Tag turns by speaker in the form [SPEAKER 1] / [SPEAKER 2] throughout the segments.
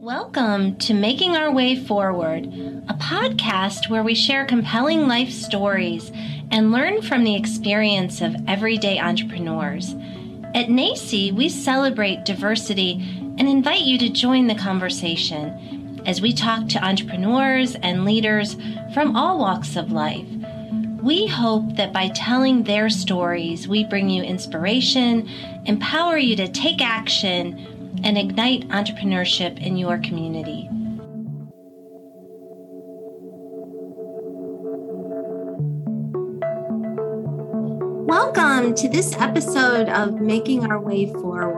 [SPEAKER 1] Welcome to Making Our Way Forward, a podcast where we share compelling life stories and learn from the experience of everyday entrepreneurs. At NACCE, we celebrate diversity and invite you to join the conversation as we talk to entrepreneurs and leaders from all walks of life. We hope that by telling their stories, we bring you inspiration, empower you to take action, and ignite entrepreneurship in your community. Welcome to this episode of Making Our Way Forward.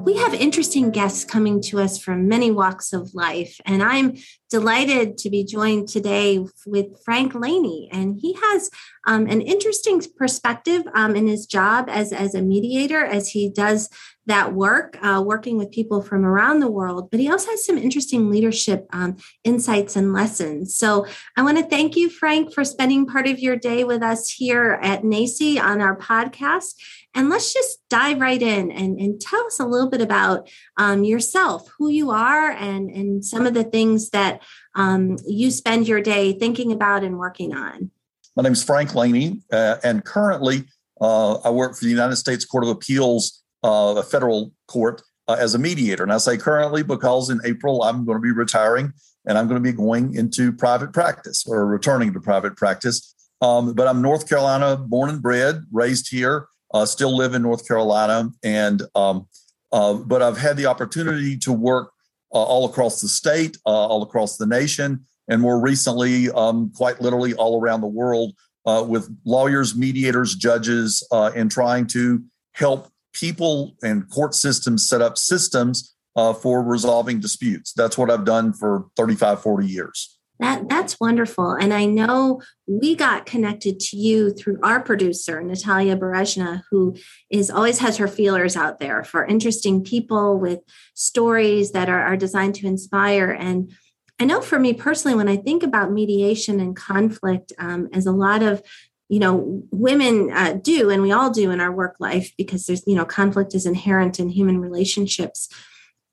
[SPEAKER 1] We have interesting guests coming to us from many walks of life, and I'm delighted to be joined today with Frank Laney. And he has um, an interesting perspective um, in his job as, as a mediator as he does that work, uh, working with people from around the world, but he also has some interesting leadership um, insights and lessons. So I want to thank you, Frank, for spending part of your day with us here at NACCE on our podcast. And let's just dive right in and, and tell us a little bit about um, yourself, who you are, and, and some of the things that um, you spend your day thinking about and working on.
[SPEAKER 2] My name is Frank Laney, uh, and currently uh, I work for the United States Court of Appeals uh, a federal court uh, as a mediator. And I say currently because in April I'm going to be retiring and I'm going to be going into private practice or returning to private practice. Um, but I'm North Carolina born and bred, raised here, uh, still live in North Carolina, and um, uh, but I've had the opportunity to work uh, all across the state, uh, all across the nation, and more recently, um, quite literally all around the world uh, with lawyers, mediators, judges, in trying to help people and court systems set up systems uh, for resolving disputes. That's what I've done for 35, 40 years.
[SPEAKER 1] That, that's wonderful. And I know we got connected to you through our producer, Natalia Berezhna, who is always has her feelers out there for interesting people with stories that are, are designed to inspire. And I know for me personally, when I think about mediation and conflict, um, as a lot of you know women uh, do and we all do in our work life because there's you know conflict is inherent in human relationships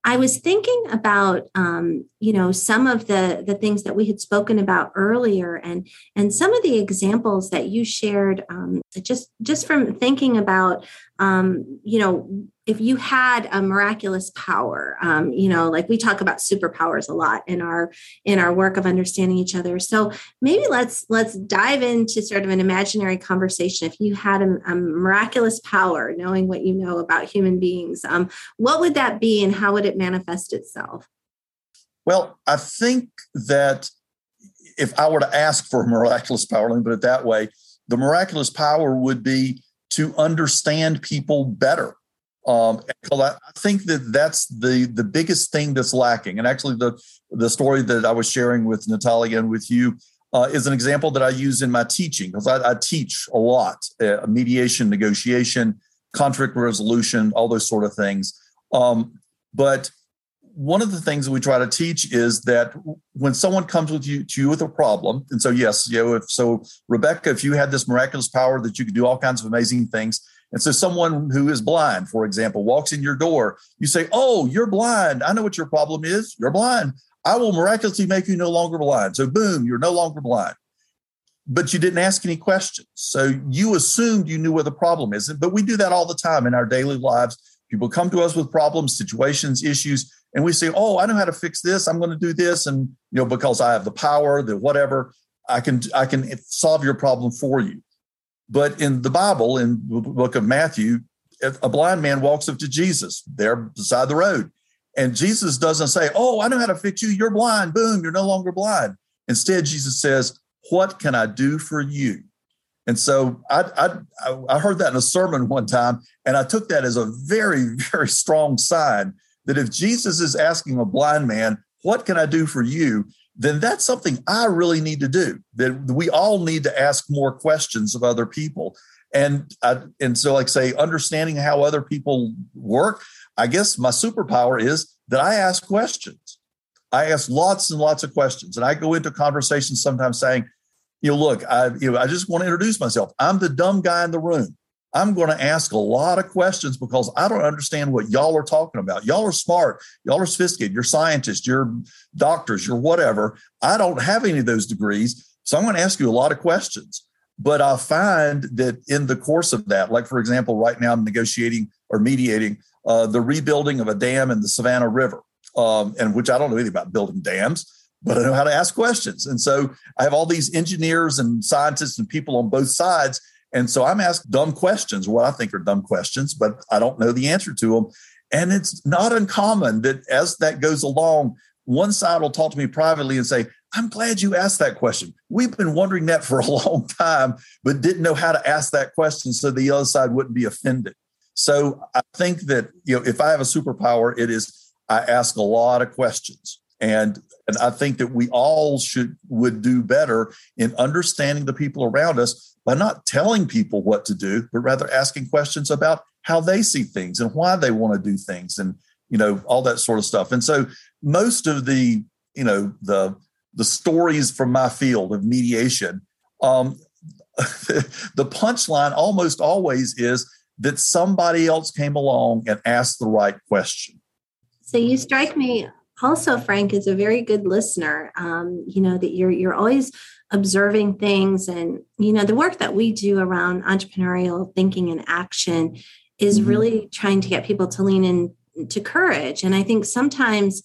[SPEAKER 1] i was thinking about um, you know some of the the things that we had spoken about earlier and and some of the examples that you shared um, just just from thinking about um, you know if you had a miraculous power um, you know like we talk about superpowers a lot in our in our work of understanding each other. So maybe let's let's dive into sort of an imaginary conversation. If you had a, a miraculous power knowing what you know about human beings um, what would that be and how would it manifest itself?
[SPEAKER 2] Well i think that if i were to ask for a miraculous power let me put it that way the miraculous power would be to understand people better um, I think that that's the the biggest thing that's lacking. And actually, the the story that I was sharing with Natalia and with you uh, is an example that I use in my teaching because I, I, teach a lot uh, mediation, negotiation, conflict resolution, all those sort of things. Um, but one of the things that we try to teach is that when someone comes with you to you with a problem, and so yes, you know, if so, Rebecca, if you had this miraculous power that you could do all kinds of amazing things, and so someone who is blind, for example, walks in your door, you say, Oh, you're blind. I know what your problem is. You're blind. I will miraculously make you no longer blind. So, boom, you're no longer blind. But you didn't ask any questions. So you assumed you knew where the problem is. But we do that all the time in our daily lives. People come to us with problems, situations, issues, and we say, Oh, I know how to fix this. I'm going to do this. And, you know, because I have the power, the whatever, I can, I can solve your problem for you. But in the Bible, in the book of Matthew, a blind man walks up to Jesus there beside the road. And Jesus doesn't say, Oh, I know how to fix you. You're blind. Boom, you're no longer blind. Instead, Jesus says, What can I do for you? And so I, I, I heard that in a sermon one time, and I took that as a very, very strong sign that if Jesus is asking a blind man, What can I do for you? Then that's something I really need to do. That we all need to ask more questions of other people. And I, and so, like say, understanding how other people work. I guess my superpower is that I ask questions. I ask lots and lots of questions, and I go into conversations sometimes saying, "You know, look, I you know, I just want to introduce myself. I'm the dumb guy in the room. I'm going to ask a lot of questions because I don't understand what y'all are talking about. Y'all are smart, y'all are sophisticated, you're scientists, you're doctors, you're whatever. I don't have any of those degrees. So I'm going to ask you a lot of questions. But I find that in the course of that, like for example, right now I'm negotiating or mediating uh, the rebuilding of a dam in the Savannah River, um, and which I don't know anything about building dams, but I know how to ask questions. And so I have all these engineers and scientists and people on both sides. And so I'm asked dumb questions, what I think are dumb questions, but I don't know the answer to them. And it's not uncommon that as that goes along, one side will talk to me privately and say, I'm glad you asked that question. We've been wondering that for a long time, but didn't know how to ask that question so the other side wouldn't be offended. So I think that you know if I have a superpower, it is I ask a lot of questions. And and I think that we all should would do better in understanding the people around us by not telling people what to do, but rather asking questions about how they see things and why they want to do things and you know all that sort of stuff. And so most of the you know the the stories from my field of mediation, um, the punchline almost always is that somebody else came along and asked the right question.
[SPEAKER 1] So you strike me also, Frank, is a very good listener. Um, you know that you're you're always observing things, and you know the work that we do around entrepreneurial thinking and action is mm-hmm. really trying to get people to lean into courage. And I think sometimes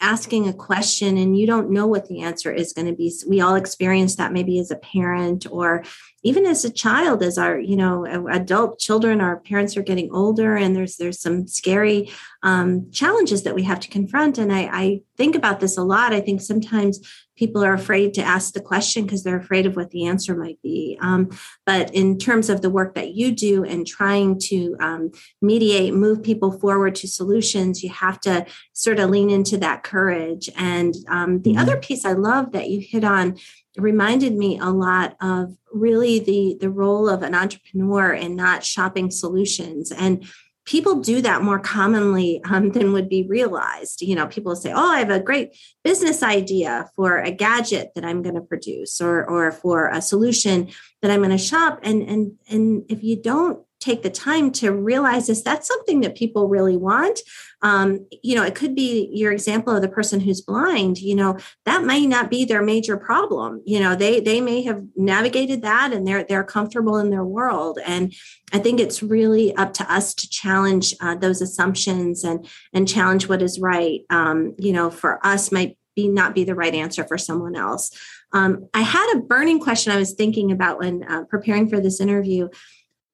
[SPEAKER 1] asking a question and you don't know what the answer is going to be. We all experience that maybe as a parent or even as a child as our you know adult children our parents are getting older and there's there's some scary um, challenges that we have to confront. And I, I think about this a lot. I think sometimes people are afraid to ask the question because they're afraid of what the answer might be. Um, but in terms of the work that you do and trying to um, mediate move people forward to solutions you have to sort of lean into that courage. And um, the mm-hmm. other piece i love that you hit on reminded me a lot of really the the role of an entrepreneur and not shopping solutions. And people do that more commonly um, than would be realized. You know people say oh i have a great business idea for a gadget that i'm going to produce or or for a solution that i'm going to shop and and and if you don't take the time to realize this that's something that people really want? Um, you know it could be your example of the person who's blind you know that may not be their major problem. You know they they may have navigated that and they're they're comfortable in their world. And i think it's really up to us to challenge uh, those assumptions and and challenge what is right. Um, you know for us might be not be the right answer for someone else. Um, i had a burning question i was thinking about when uh, preparing for this interview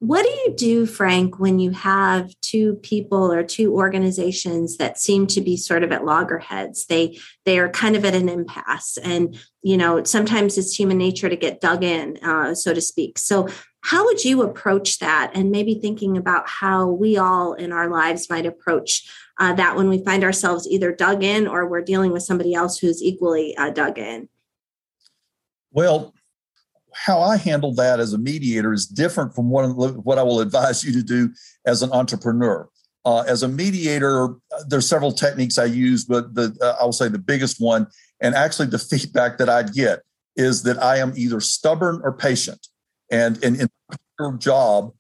[SPEAKER 1] what do you do, Frank, when you have two people or two organizations that seem to be sort of at loggerheads? They they are kind of at an impasse, and you know sometimes it's human nature to get dug in, uh, so to speak. So, how would you approach that? And maybe thinking about how we all in our lives might approach uh, that when we find ourselves either dug in or we're dealing with somebody else who's equally uh, dug in.
[SPEAKER 2] Well, how I handle that as a mediator is different from what, what I will advise you to do as an entrepreneur. Uh, as a mediator, there's several techniques I use, but the uh, I'll say the biggest one, and actually the feedback that I get is that I am either stubborn or patient. And, and in your job,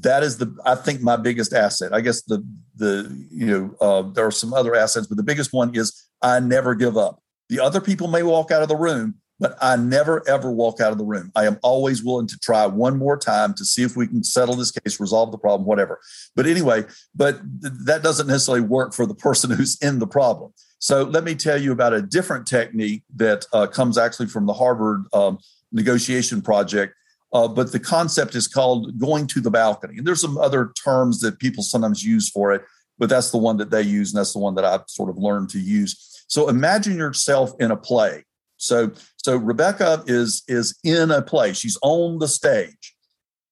[SPEAKER 2] that is the I think my biggest asset. I guess the the you know uh, there are some other assets, but the biggest one is I never give up. The other people may walk out of the room, but I never ever walk out of the room. I am always willing to try one more time to see if we can settle this case, resolve the problem, whatever. But anyway, but th- that doesn't necessarily work for the person who's in the problem. So let me tell you about a different technique that uh, comes actually from the Harvard um, negotiation project. Uh, but the concept is called going to the balcony. And there's some other terms that people sometimes use for it, but that's the one that they use, and that's the one that I've sort of learned to use. So imagine yourself in a play so so Rebecca is is in a play. She's on the stage.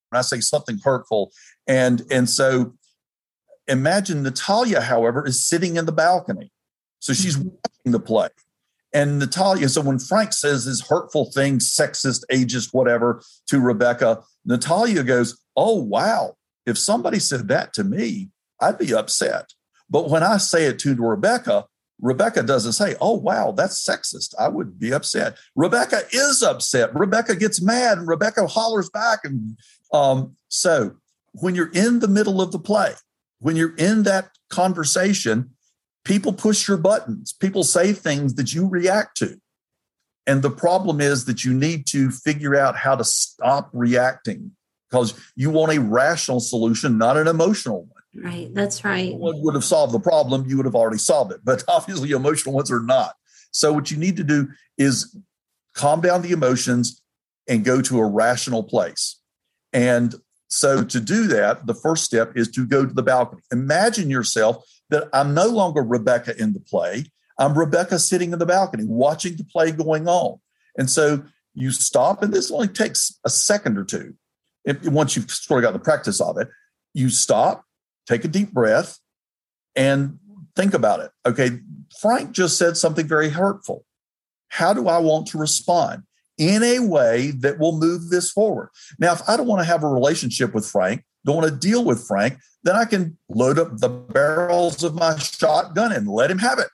[SPEAKER 2] When I say something hurtful, and and so imagine Natalia, however, is sitting in the balcony. So she's mm-hmm. watching the play. And Natalia, so when Frank says his hurtful things, sexist, ageist, whatever, to Rebecca, Natalia goes, Oh, wow. If somebody said that to me, I'd be upset. But when I say it to Rebecca, Rebecca doesn't say, Oh, wow, that's sexist. I would be upset. Rebecca is upset. Rebecca gets mad and Rebecca hollers back. And um, so when you're in the middle of the play, when you're in that conversation, people push your buttons, people say things that you react to. And the problem is that you need to figure out how to stop reacting because you want a rational solution, not an emotional one.
[SPEAKER 1] Right, that's right.
[SPEAKER 2] One would have solved the problem, you would have already solved it. But obviously, emotional ones are not. So, what you need to do is calm down the emotions and go to a rational place. And so, to do that, the first step is to go to the balcony. Imagine yourself that I'm no longer Rebecca in the play. I'm Rebecca sitting in the balcony watching the play going on. And so you stop, and this only takes a second or two. Once you've sort of got the practice of it, you stop, take a deep breath, and think about it. Okay, Frank just said something very hurtful. How do I want to respond in a way that will move this forward? Now, if I don't want to have a relationship with Frank, don't want to deal with Frank, then I can load up the barrels of my shotgun and let him have it.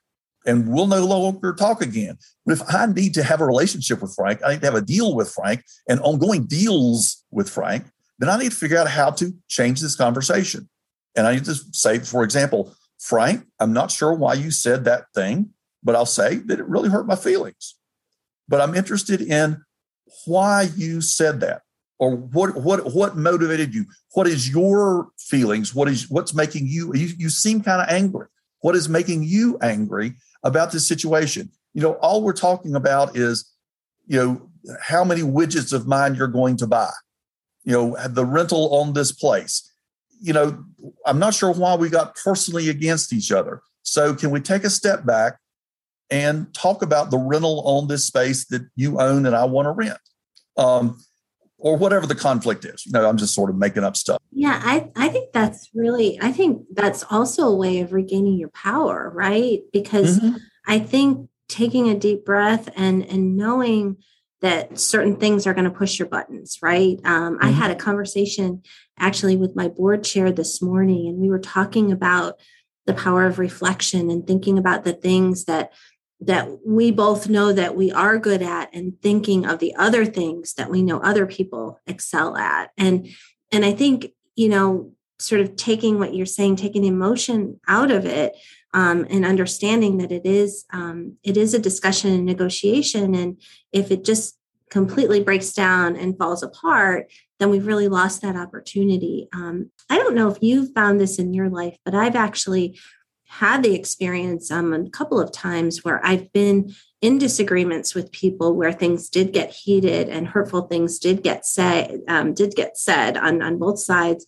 [SPEAKER 2] And we'll no longer talk again. But if I need to have a relationship with Frank, I need to have a deal with Frank and ongoing deals with Frank, then I need to figure out how to change this conversation. And I need to say, for example, Frank, I'm not sure why you said that thing, but I'll say that it really hurt my feelings. But I'm interested in why you said that or what what what motivated you? What is your feelings? What is what's making you you, you seem kind of angry. What is making you angry about this situation? You know all we're talking about is you know how many widgets of mine you're going to buy. You know the rental on this place you know i'm not sure why we got personally against each other so can we take a step back and talk about the rental on this space that you own and i want to rent um, or whatever the conflict is. You know, I'm just sort of making up stuff.
[SPEAKER 1] Yeah, I, I think that's really, I think that's also a way of regaining your power, right? Because mm-hmm. I think taking a deep breath and and knowing that certain things are going to push your buttons, right? Um, mm-hmm. I had a conversation actually with my board chair this morning, and we were talking about the power of reflection and thinking about the things that that we both know that we are good at and thinking of the other things that we know other people excel at and and i think you know sort of taking what you're saying taking emotion out of it um, and understanding that it is um, it is a discussion and negotiation and if it just completely breaks down and falls apart then we've really lost that opportunity um, i don't know if you've found this in your life but i've actually had the experience um, a couple of times where I've been in disagreements with people where things did get heated and hurtful things did get said um, did get said on on both sides.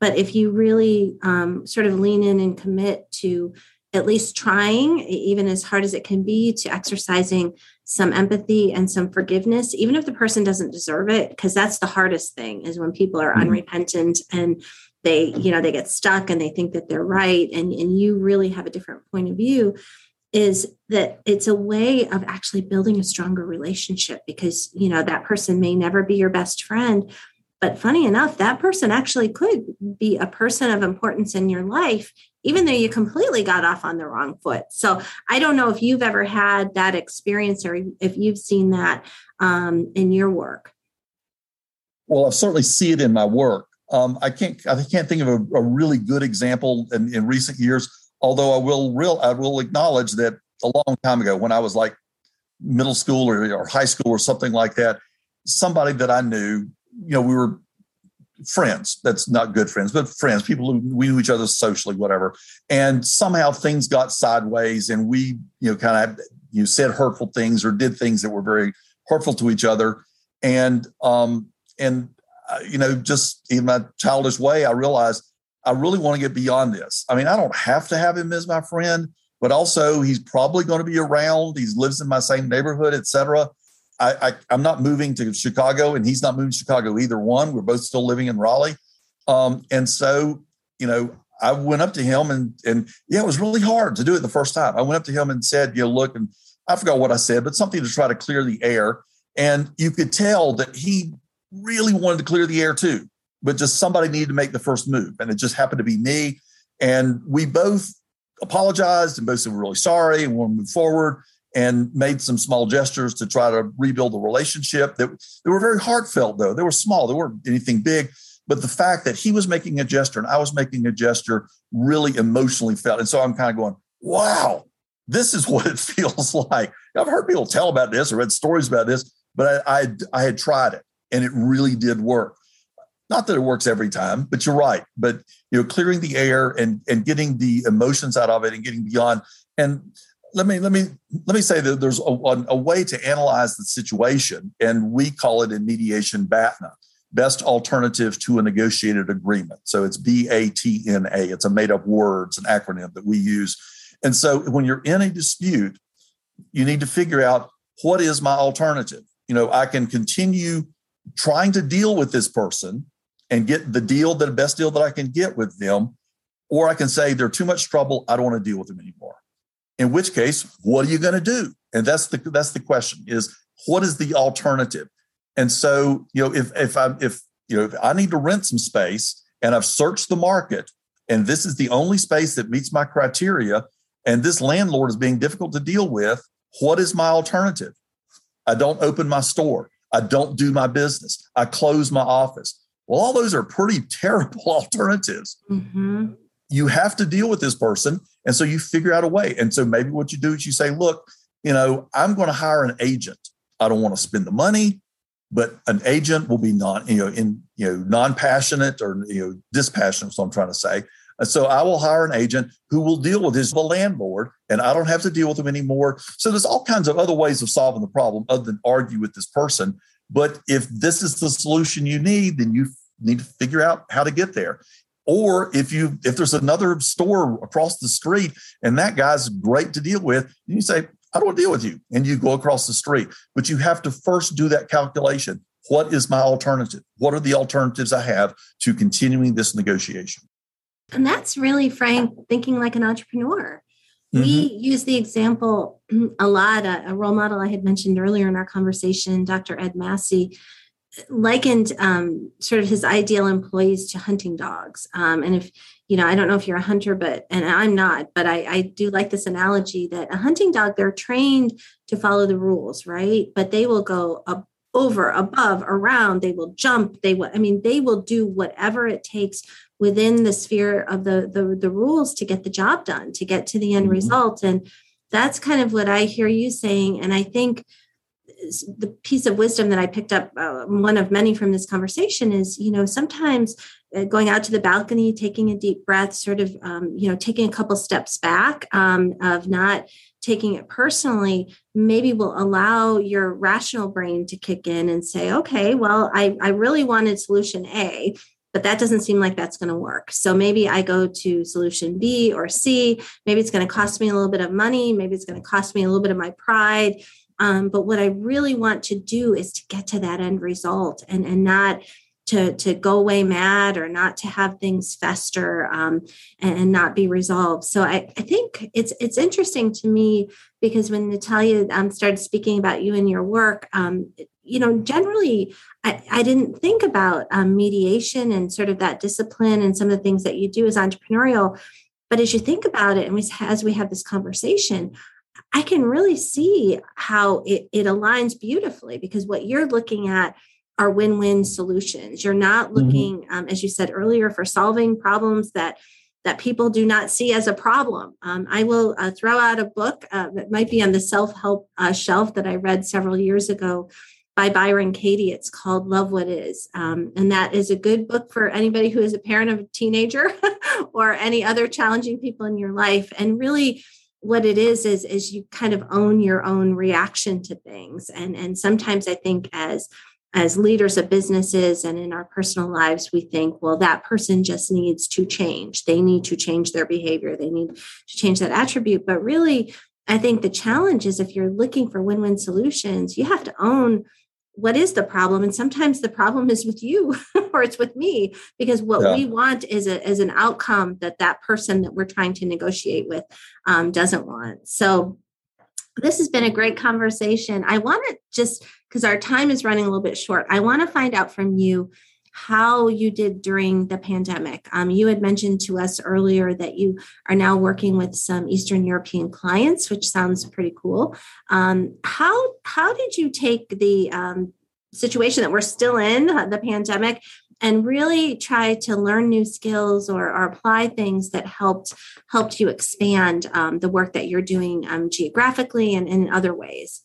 [SPEAKER 1] But if you really um, sort of lean in and commit to at least trying, even as hard as it can be, to exercising some empathy and some forgiveness, even if the person doesn't deserve it, because that's the hardest thing is when people are mm-hmm. unrepentant and they you know they get stuck and they think that they're right and and you really have a different point of view is that it's a way of actually building a stronger relationship because you know that person may never be your best friend but funny enough that person actually could be a person of importance in your life even though you completely got off on the wrong foot so i don't know if you've ever had that experience or if you've seen that um, in your work
[SPEAKER 2] well i certainly see it in my work um, I can't I can't think of a, a really good example in, in, recent years. Although I will real I will acknowledge that a long time ago, when I was like middle school or, or high school or something like that, somebody that I knew, you know, we were friends. That's not good friends, but friends, people who we knew each other socially, whatever. And somehow things got sideways, and we, you know, kind of you know, said hurtful things or did things that were very hurtful to each other. And um, and you know, just in my childish way, I realized I really want to get beyond this. I mean, I don't have to have him as my friend, but also he's probably going to be around. He lives in my same neighborhood, etc. I, I, am not moving to Chicago, and he's not moving to Chicago either. One, we're both still living in Raleigh, um, and so you know, I went up to him and and yeah, it was really hard to do it the first time. I went up to him and said, you know, look, and I forgot what I said, but something to try to clear the air. And you could tell that he really wanted to clear the air too, but just somebody needed to make the first move. And it just happened to be me. And we both apologized and both said we're really sorry and to move forward and made some small gestures to try to rebuild the relationship that they were very heartfelt though. They were small, they weren't anything big. But the fact that he was making a gesture and I was making a gesture really emotionally felt. And so I'm kind of going, wow, this is what it feels like. I've heard people tell about this or read stories about this, but I, I, I had tried it and it really did work. Not that it works every time, but you're right. But you know, clearing the air and and getting the emotions out of it and getting beyond. And let me let me let me say that there's a, a way to analyze the situation, and we call it in mediation BATNA, best alternative to a negotiated agreement. So it's B A T N A. It's a made up words, an acronym that we use. And so when you're in a dispute, you need to figure out what is my alternative. You know, I can continue trying to deal with this person and get the deal, the best deal that I can get with them, or I can say they're too much trouble. I don't want to deal with them anymore. In which case, what are you going to do? And that's the that's the question: is what is the alternative? And so, you know, if if I if you know if I need to rent some space and I've searched the market and this is the only space that meets my criteria, and this landlord is being difficult to deal with, what is my alternative? I don't open my store. I don't do my business. I close my office. Well, all those are pretty terrible alternatives. Mm-hmm. You have to deal with this person. And so you figure out a way. And so maybe what you do is you say, look, you know, I'm going to hire an agent. I don't want to spend the money, but an agent will be non, you know, in, you know, non-passionate or, you know, dispassionate, so I'm trying to say. And so I will hire an agent who will deal with his landlord and I don't have to deal with him anymore. So there's all kinds of other ways of solving the problem other than argue with this person. But if this is the solution you need, then you need to figure out how to get there. Or if you if there's another store across the street and that guy's great to deal with, you say, I don't want to deal with you. And you go across the street. But you have to first do that calculation. What is my alternative? What are the alternatives I have to continuing this negotiation?
[SPEAKER 1] And that's really, Frank, thinking like an entrepreneur. Mm-hmm. We use the example a lot. A, a, role model I had mentioned earlier in our conversation, Dr. Ed Massey, likened um, sort of his ideal employees to hunting dogs. Um, and if, you know, I don't know if you're a hunter, but, and I'm not, but I, I do like this analogy that a hunting dog, they're trained to follow the rules, right? But they will go up over, above, around, they will jump, they will, I mean, they will do whatever it takes within the sphere of the, the, the rules to get the job done, to get to the end mm-hmm. result. And that's kind of what I hear you saying. And I think the piece of wisdom that I picked up, uh, one of many from this conversation, is you know sometimes uh, going out to the balcony, taking a deep breath, sort of um, you know taking a couple steps back um, of not taking it personally, maybe will allow your rational brain to kick in and say, okay, well, I, I really wanted solution A, but that doesn't seem like that's going to work. So maybe I go to solution B or C. Maybe it's going to cost me a little bit of money. Maybe it's going to cost me a little bit of my pride. Um, but what I really want to do is to get to that end result and, and not to, to go away mad or not to have things fester um, and, not be resolved. So I, I think it's it's interesting to me because when Natalia um, started speaking about you and your work, um, you know, generally I, I didn't think about um, mediation and sort of that discipline and some of the things that you do as entrepreneurial. But as you think about it, and we, as we have this conversation, I can really see how it, it aligns beautifully because what you're looking at are win-win solutions. You're not mm-hmm. looking, mm-hmm. um, as you said earlier, for solving problems that that people do not see as a problem. Um, I will uh, throw out a book uh, that might be on the self-help uh, shelf that I read several years ago by Byron Katie. It's called Love What Is. Um, and that is a good book for anybody who is a parent of a teenager or any other challenging people in your life. And really, what it is is is you kind of own your own reaction to things. And and sometimes i think as as leaders of businesses and in our personal lives we think well that person just needs to change. They need to change their behavior. They need to change that attribute. But really i think the challenge is if you're looking for win-win solutions you have to own what is the problem? And sometimes the problem is with you or it's with me because what yeah. we want is a is an outcome that that person that we're trying to negotiate with um, doesn't want. So this has been a great conversation. I want to just because our time is running a little bit short i want to find out from you how you did during the pandemic. Um, you had mentioned to us earlier that you are now working with some Eastern European clients, which sounds pretty cool. Um, how how did you take the um, situation that we're still in, uh, the pandemic, and really try to learn new skills or, or apply things that helped helped you expand um, the work that you're doing um, geographically and, and, in other ways?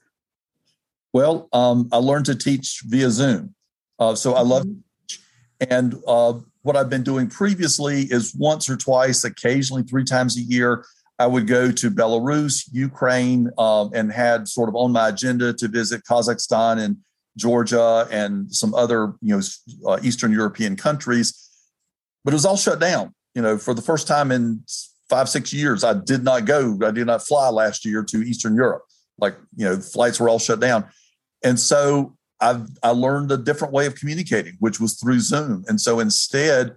[SPEAKER 2] Well, um, I learned to teach via Zoom, uh, so I love, mm-hmm. And uh, what I've been doing previously is once or twice, occasionally three times a year. I would go to Belarus, Ukraine, um, and had sort of on my agenda to visit Kazakhstan and Georgia and some other, you know, uh, Eastern European countries. But it was all shut down. You know, for the first time in five, six years, I did not go. I did not fly last year to Eastern Europe. Like, you know, flights were all shut down. And so I, I learned a different way of communicating, which was through Zoom. And so instead,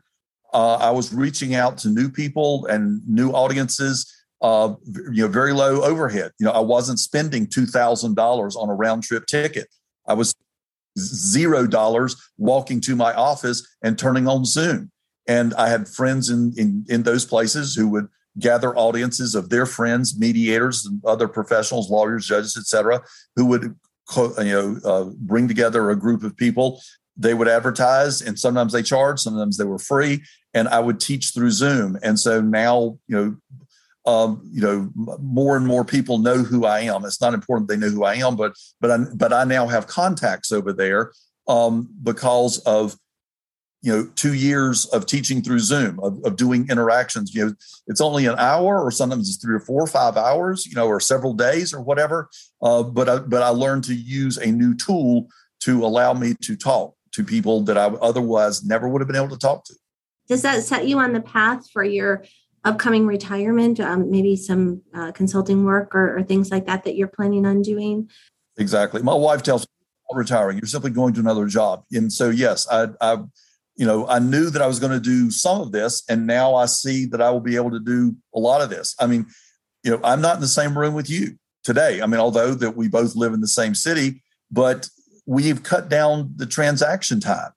[SPEAKER 2] uh, I was reaching out to new people and new audiences. Uh, you know, very low overhead. You know, I wasn't spending two thousand dollars on a round trip ticket. I was zero dollars walking to my office and turning on Zoom. And I had friends in, in, in those places who would gather audiences of their friends, mediators, and other professionals, lawyers, judges, etc., who would you know uh, bring together a group of people. They would advertise, and sometimes they charged, sometimes they were free, and I would teach through Zoom. And so now, you know, um, you know, more and more people know who I am. It's not important they know who I am, but but I but I now have contacts over there um, because of you know two years of teaching through Zoom of, of doing interactions. You know, it's only an hour, or sometimes it's three or four or five hours, you know, or several days or whatever. Uh, but I, but I learned to use a new tool to allow me to talk to people that I otherwise never would have been able to talk to.
[SPEAKER 1] Does that set you on the path for your upcoming retirement, um, maybe some uh, consulting work or, or, things like that that you're planning on doing?
[SPEAKER 2] Exactly. My wife tells me, retiring, you're simply going to another job. And so, yes, I, I, you know, I knew that I was going to do some of this, and now I see that I will be able to do a lot of this. I mean, you know, I'm not in the same room with you today. I mean, although that we both live in the same city, but we've cut down the transaction time.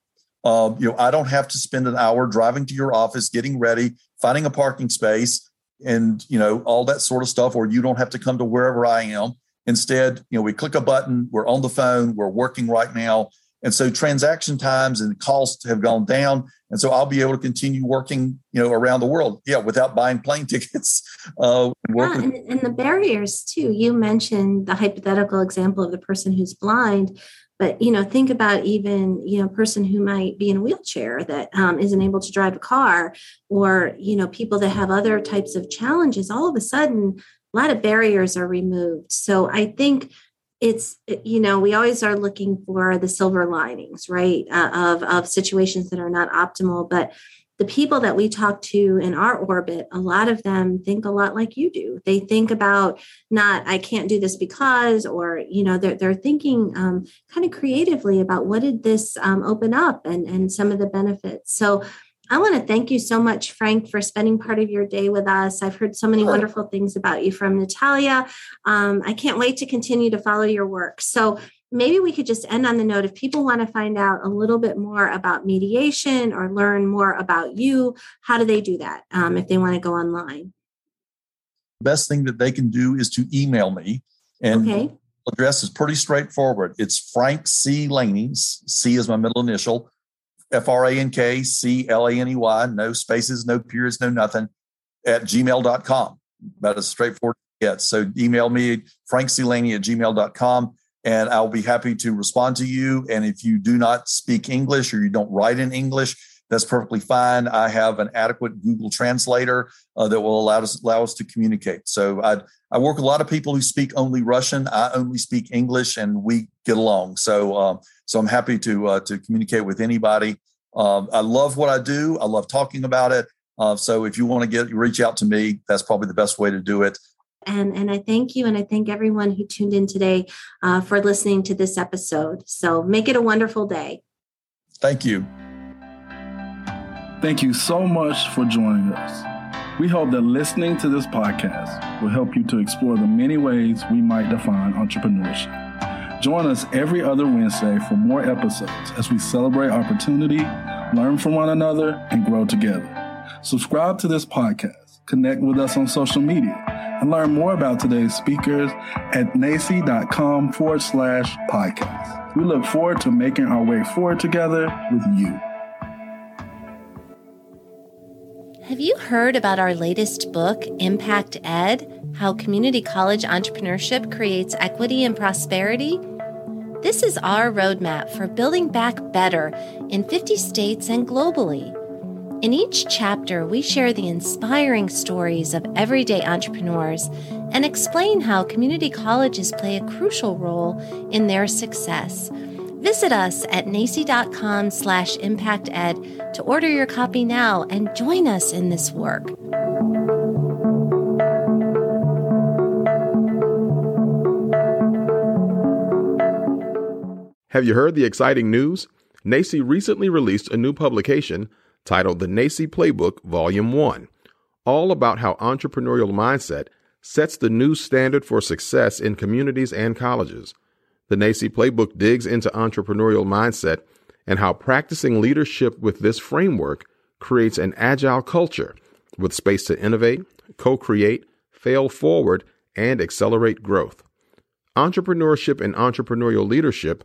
[SPEAKER 2] Uh, you know, I don't have to spend an hour driving to your office, getting ready, finding a parking space, and you know all that sort of stuff. Or you don't have to come to wherever I am. Instead, you know, we click a button, we're on the phone, we're working right now, and so transaction times and costs have gone down. And so I'll be able to continue working, you know, around the world. Yeah, without buying plane tickets.
[SPEAKER 1] Uh, yeah, and, and the barriers too. You mentioned the hypothetical example of the person who's blind but you know think about even you know a person who might be in a wheelchair that um, not able to drive a car or you know people that have other types of challenges all of a sudden a lot of barriers are removed so i think it's you know we always are looking for the silver linings right uh, of of situations that are not optimal but the people that we talk to in our orbit, a lot of them think a lot like you do. They think about not, I can't do this because, or, you know, they're, they're thinking um, kind of creatively about what did this um, open up and, and some of the benefits. So I want to thank you so much, Frank, for spending part of your day with us. I've heard so many wonderful things about you from Natalia. Um, I can't wait to continue to follow your work. So maybe we could just end on the note if people want to find out a little bit more about mediation or learn more about you how do they do that um, if they want to go online The
[SPEAKER 2] best thing that they can do is to email me and okay. address is pretty straightforward it's frank c laney c is my middle initial f-r-a-n-k c-l-a-n-e-y no spaces no periods no nothing at gmail.com that is straightforward Yes. So email me, frank c laney at gmail.com and I'll be happy to respond to you. And if you do not speak English or you don't write in English, that's perfectly fine. I have an adequate Google translator uh, that will allow us allow us to communicate. So I I work with a lot of people who speak only Russian. I only speak English, and we get along. So um, so I'm happy to uh, to communicate with anybody. Um, I love what I do. I love talking about it. Uh, so if you want to get reach out to me, that's probably the best way to do it.
[SPEAKER 1] And, and I thank you and I thank everyone who tuned in today uh, for listening to this episode. So make it a wonderful day.
[SPEAKER 2] Thank you.
[SPEAKER 3] Thank you so much for joining us. We hope that listening to this podcast will help you to explore the many ways we might define entrepreneurship. Join us every other Wednesday for more episodes as we celebrate opportunity, learn from one another, and grow together. Subscribe to this podcast, connect with us on social media and learn more about today's speakers at nacce.com forward slash podcast. We look forward to making our way forward together with you.
[SPEAKER 1] Have you heard about our latest book, Impact Ed How Community College Entrepreneurship Creates Equity and Prosperity? This is our roadmap for building back better in 50 states and globally. In each chapter, we share the inspiring stories of everyday entrepreneurs and explain how community colleges play a crucial role in their success. Visit us at nacce.com slash impacted to order your copy now and join us in this work.
[SPEAKER 4] Have you heard the exciting news? NACCE recently released a new publication titled The NACCE Playbook Volume 1, all about how entrepreneurial mindset sets the new standard for success in communities and colleges. The NACCE Playbook digs into entrepreneurial mindset and how practicing leadership with this framework creates an agile culture with space to innovate, co create, fail forward, and accelerate growth. Entrepreneurship and entrepreneurial leadership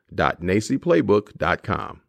[SPEAKER 4] www.nacceplaybook.com.